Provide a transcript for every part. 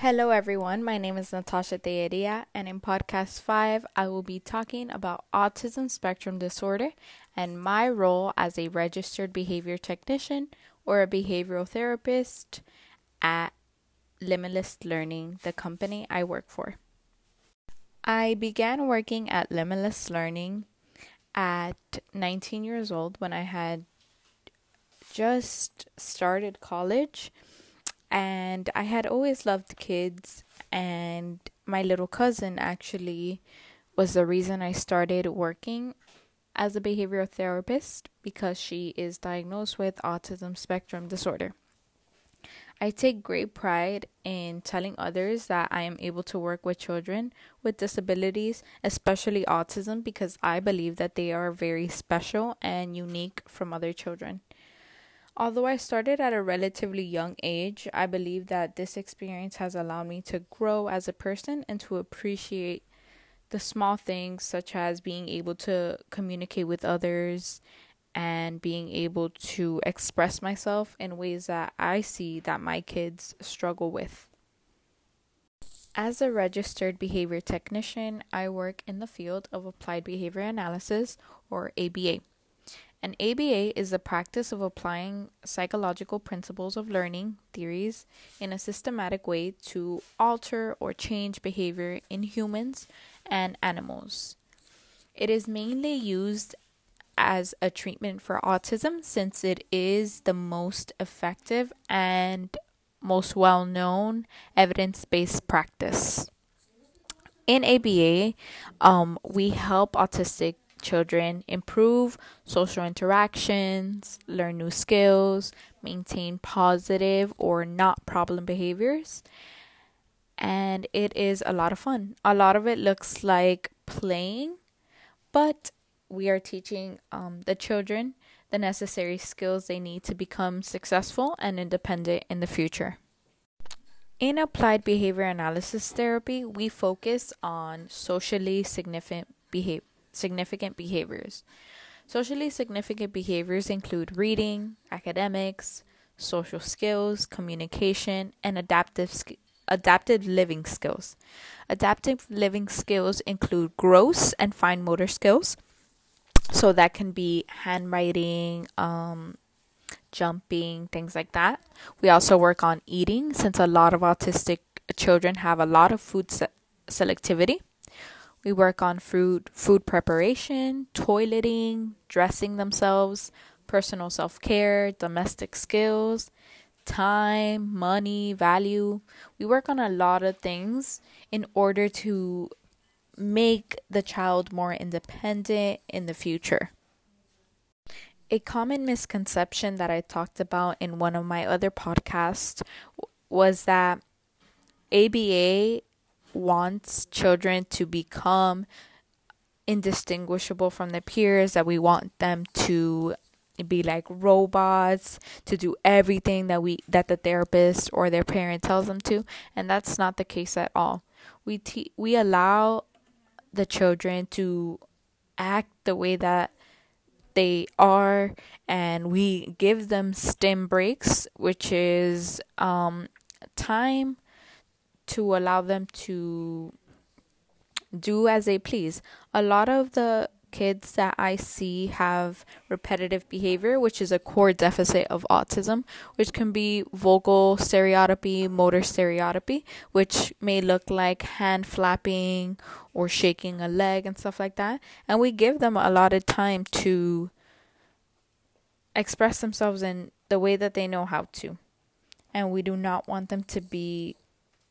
Hello, everyone. My name is Natasha Telleria, and in podcast five, I will be talking about autism spectrum disorder and my role as a registered behavior technician or a behavioral therapist at Limitless Learning, the company I work for. I began working at Limitless Learning at 19 years old when I had just started college and I had always loved kids and my little cousin actually was the reason I started working as a behavioral therapist because she is diagnosed with autism spectrum disorder. I take great pride in telling others that I am able to work with children with disabilities, especially autism, because I believe that they are very special and unique from other children. Although I started at a relatively young age, I believe that this experience has allowed me to grow as a person and to appreciate the small things, such as being able to communicate with others and being able to express myself in ways that I see that my kids struggle with. As a registered behavior technician, I work in the field of applied behavior analysis or ABA. An ABA is the practice of applying psychological principles of learning theories in a systematic way to alter or change behavior in humans and animals. It is mainly used as a treatment for autism since it is the most effective and most well known evidence based practice. In ABA, um, we help autistic children improve social interactions, learn new skills, maintain positive or not problem behaviors. And it is a lot of fun. A lot of it looks like playing, but we are teaching um, the children the necessary skills they need to become successful and independent in the future. In applied behavior analysis therapy, we focus on socially significant behavior significant behaviors. Socially significant behaviors include reading, academics, social skills, communication, and adaptive sk- adaptive living skills. Adaptive living skills include gross and fine motor skills. So that can be handwriting, um, jumping, things like that. We also work on eating since a lot of autistic children have a lot of food se- selectivity. We work on food food preparation, toileting, dressing themselves, personal self-care, domestic skills, time, money, value. We work on a lot of things in order to make the child more independent in the future. A common misconception that I talked about in one of my other podcasts was that ABA wants children to become indistinguishable from their peers, that we want them to be like robots to do everything that we that the therapist or their parent tells them to and that's not the case at all. We te- we allow the children to act the way that they are and we give them stim breaks which is um time to allow them to do as they please. A lot of the kids that I see have repetitive behavior, which is a core deficit of autism, which can be vocal stereotypy, motor stereotypy, which may look like hand flapping or shaking a leg and stuff like that. And we give them a lot of time to express themselves in the way that they know how to. And we do not want them to be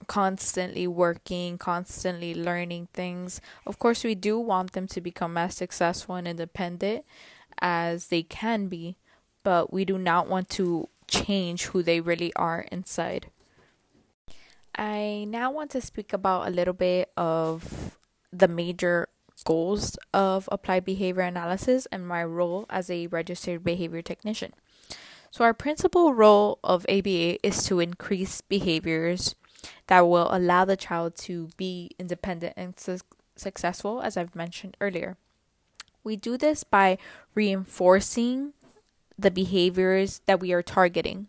constantly working, constantly learning things. Of course, we do want them to become as successful and independent as they can be, but we do not want to change who they really are inside. I now want to speak about a little bit of the major goals of applied behavior analysis and my role as a registered behavior technician. So, our principal role of ABA is to increase behaviors that will allow the child to be independent and su- successful, as I've mentioned earlier. We do this by reinforcing the behaviors that we are targeting.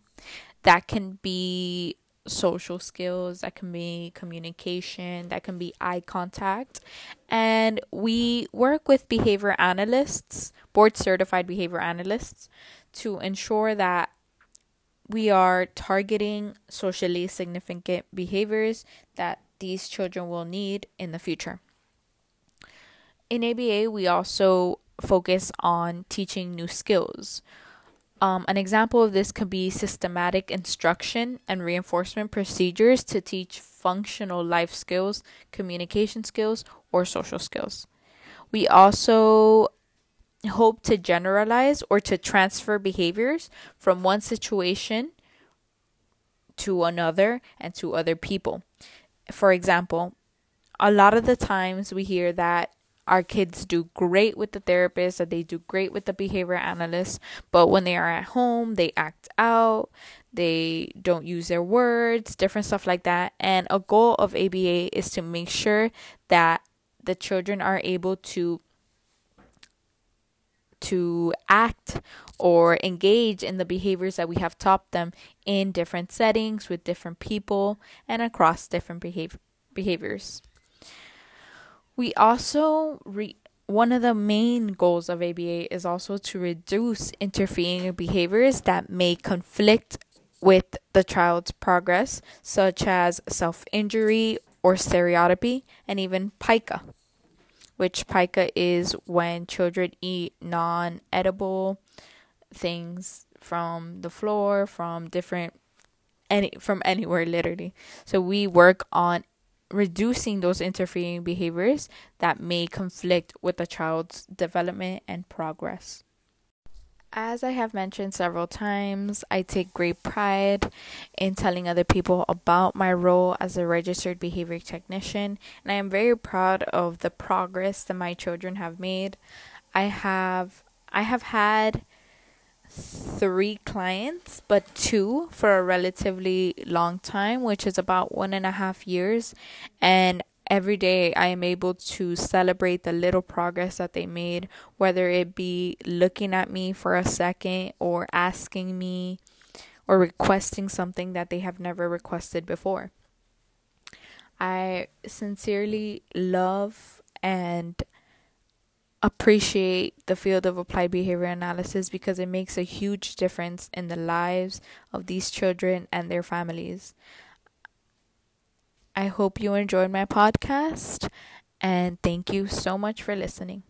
That can be social skills, that can be communication, that can be eye contact. And we work with behavior analysts, board certified behavior analysts, to ensure that we are targeting socially significant behaviors that these children will need in the future. In ABA, we also focus on teaching new skills. Um, an example of this could be systematic instruction and reinforcement procedures to teach functional life skills, communication skills, or social skills. We also hope to generalize or to transfer behaviors from one situation to another and to other people. For example, a lot of the times we hear that our kids do great with the therapist, that they do great with the behavior analyst, but when they are at home, they act out, they don't use their words, different stuff like that. And a goal of ABA is to make sure that the children are able to to act or engage in the behaviors that we have taught them in different settings with different people and across different behavior behaviors. We also re- one of the main goals of ABA is also to reduce interfering behaviors that may conflict with the child's progress, such as self injury or stereotypy, and even pica, which pica is when children eat non edible things from the floor, from different any from anywhere literally. So we work on reducing those interfering behaviors that may conflict with the child's development and progress. As I have mentioned several times, I take great pride in telling other people about my role as a registered behavior technician, and I am very proud of the progress that my children have made. I have I have had three clients, but two for a relatively long time, which is about one and a half years. And every day I am able to celebrate the little progress that they made, whether it be looking at me for a second or asking me or requesting something that they have never requested before. I sincerely love and appreciate the field of applied behavior analysis because it makes a huge difference in the lives of these children and their families. I hope you enjoyed my podcast and thank you so much for listening.